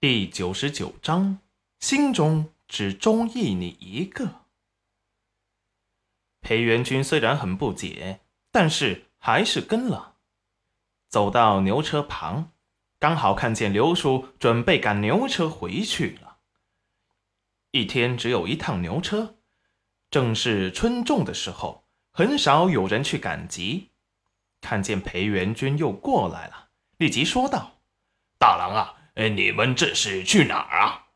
第九十九章，心中只中意你一个。裴元君虽然很不解，但是还是跟了。走到牛车旁，刚好看见刘叔准备赶牛车回去了。一天只有一趟牛车，正是春种的时候，很少有人去赶集。看见裴元君又过来了，立即说道：“大郎啊！”哎，你们这是去哪儿啊？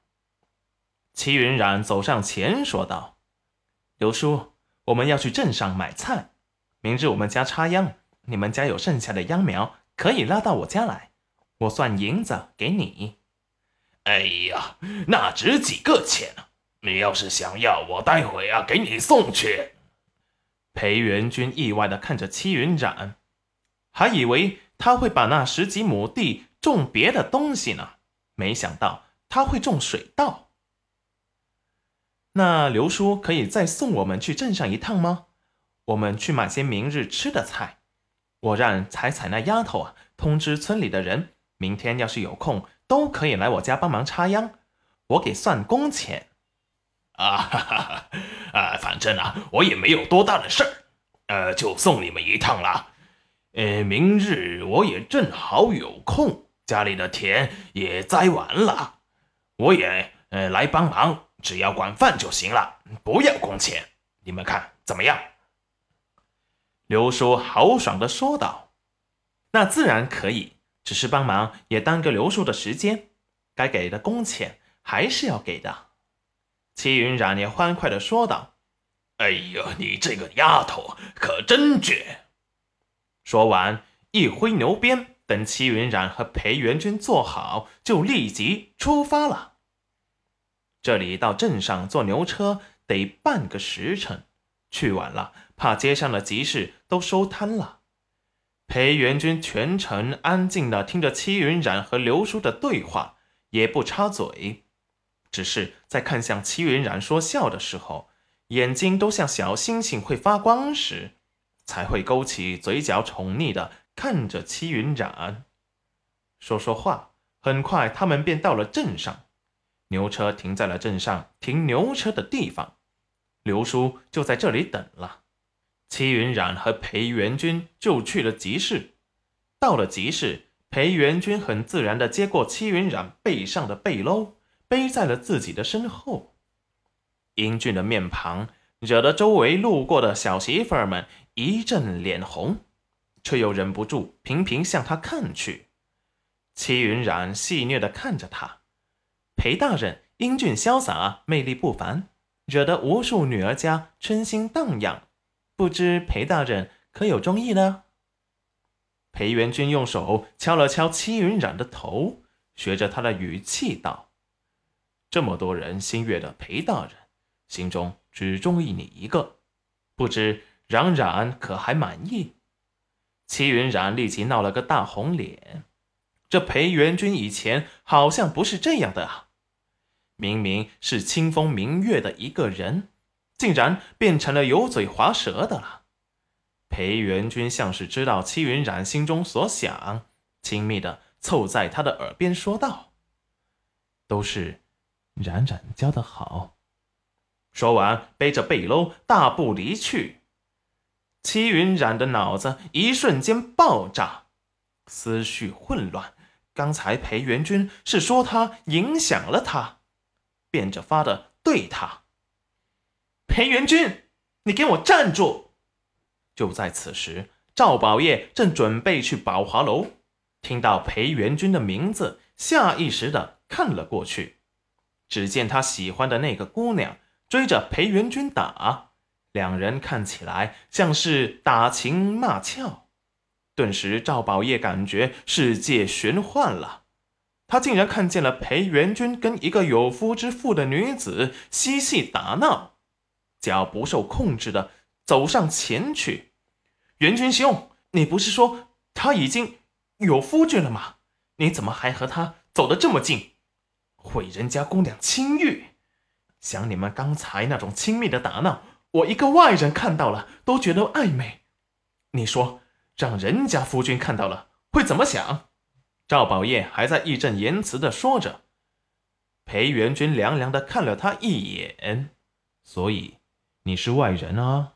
齐云冉走上前说道：“刘叔，我们要去镇上买菜，明日我们家插秧，你们家有剩下的秧苗，可以拉到我家来，我算银子给你。”哎呀，那值几个钱啊？你要是想要，我待会啊给你送去。裴元君意外的看着齐云冉，还以为他会把那十几亩地。种别的东西呢？没想到他会种水稻。那刘叔可以再送我们去镇上一趟吗？我们去买些明日吃的菜。我让彩彩那丫头啊，通知村里的人，明天要是有空，都可以来我家帮忙插秧，我给算工钱。啊哈哈哈，啊，反正啊，我也没有多大的事儿，呃，就送你们一趟了。呃，明日我也正好有空。家里的田也栽完了，我也呃来帮忙，只要管饭就行了，不要工钱。你们看怎么样？刘叔豪爽的说道：“那自然可以，只是帮忙也耽搁刘叔的时间，该给的工钱还是要给的。”齐云冉也欢快的说道：“哎呀，你这个丫头可真绝！”说完，一挥牛鞭。等齐云冉和裴元君坐好，就立即出发了。这里到镇上坐牛车得半个时辰，去晚了怕街上的集市都收摊了。裴元君全程安静的听着齐云冉和刘叔的对话，也不插嘴，只是在看向齐云冉说笑的时候，眼睛都像小星星会发光时，才会勾起嘴角宠溺的。看着戚云染，说说话。很快，他们便到了镇上。牛车停在了镇上停牛车的地方，刘叔就在这里等了。戚云染和裴元君就去了集市。到了集市，裴元君很自然地接过戚云染背上的背篓，背在了自己的身后。英俊的面庞惹得周围路过的小媳妇们一阵脸红。却又忍不住频频向他看去。戚云染戏谑地看着他，裴大人英俊潇洒，魅力不凡，惹得无数女儿家春心荡漾。不知裴大人可有中意呢？裴元君用手敲了敲戚云染的头，学着他的语气道：“这么多人心悦的裴大人，心中只中意你一个，不知冉冉可还满意？”齐云冉立即闹了个大红脸，这裴元君以前好像不是这样的啊！明明是清风明月的一个人，竟然变成了油嘴滑舌的了。裴元君像是知道齐云冉心中所想，亲密的凑在他的耳边说道：“都是冉冉教的好。”说完，背着背篓大步离去。戚云染的脑子一瞬间爆炸，思绪混乱。刚才裴元君是说他影响了他，变着法的对他。裴元君，你给我站住！就在此时，赵宝业正准备去宝华楼，听到裴元君的名字，下意识的看了过去，只见他喜欢的那个姑娘追着裴元君打。两人看起来像是打情骂俏，顿时赵宝业感觉世界玄幻了。他竟然看见了裴元君跟一个有夫之妇的女子嬉戏打闹，脚不受控制的走上前去。元君兄，你不是说他已经有夫君了吗？你怎么还和他走得这么近，毁人家姑娘清誉？想你们刚才那种亲密的打闹。我一个外人看到了都觉得暧昧，你说让人家夫君看到了会怎么想？赵宝业还在义正言辞的说着，裴元君凉凉的看了他一眼。所以你是外人啊？